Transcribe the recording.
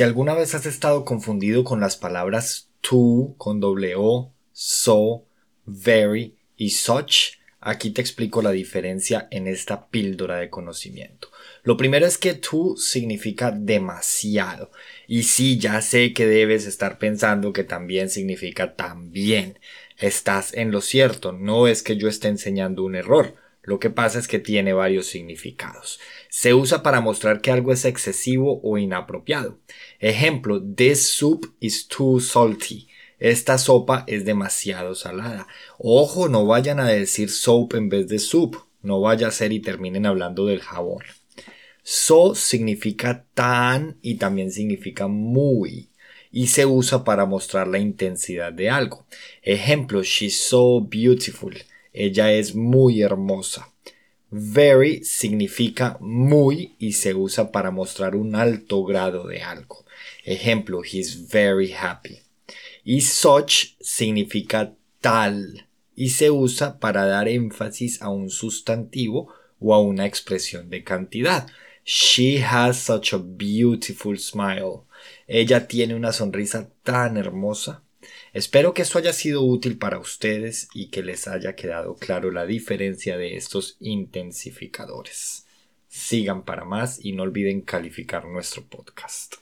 Si alguna vez has estado confundido con las palabras to con doble O, so, very y such, aquí te explico la diferencia en esta píldora de conocimiento. Lo primero es que to significa demasiado. Y sí, ya sé que debes estar pensando que también significa también. Estás en lo cierto, no es que yo esté enseñando un error. Lo que pasa es que tiene varios significados. Se usa para mostrar que algo es excesivo o inapropiado. Ejemplo, this soup is too salty. Esta sopa es demasiado salada. Ojo, no vayan a decir soap en vez de soup. No vaya a ser y terminen hablando del jabón. So significa tan y también significa muy y se usa para mostrar la intensidad de algo. Ejemplo, she's so beautiful. Ella es muy hermosa. Very significa muy y se usa para mostrar un alto grado de algo. Ejemplo, he's very happy. Y such significa tal y se usa para dar énfasis a un sustantivo o a una expresión de cantidad. She has such a beautiful smile. Ella tiene una sonrisa tan hermosa. Espero que esto haya sido útil para ustedes y que les haya quedado claro la diferencia de estos intensificadores. Sigan para más y no olviden calificar nuestro podcast.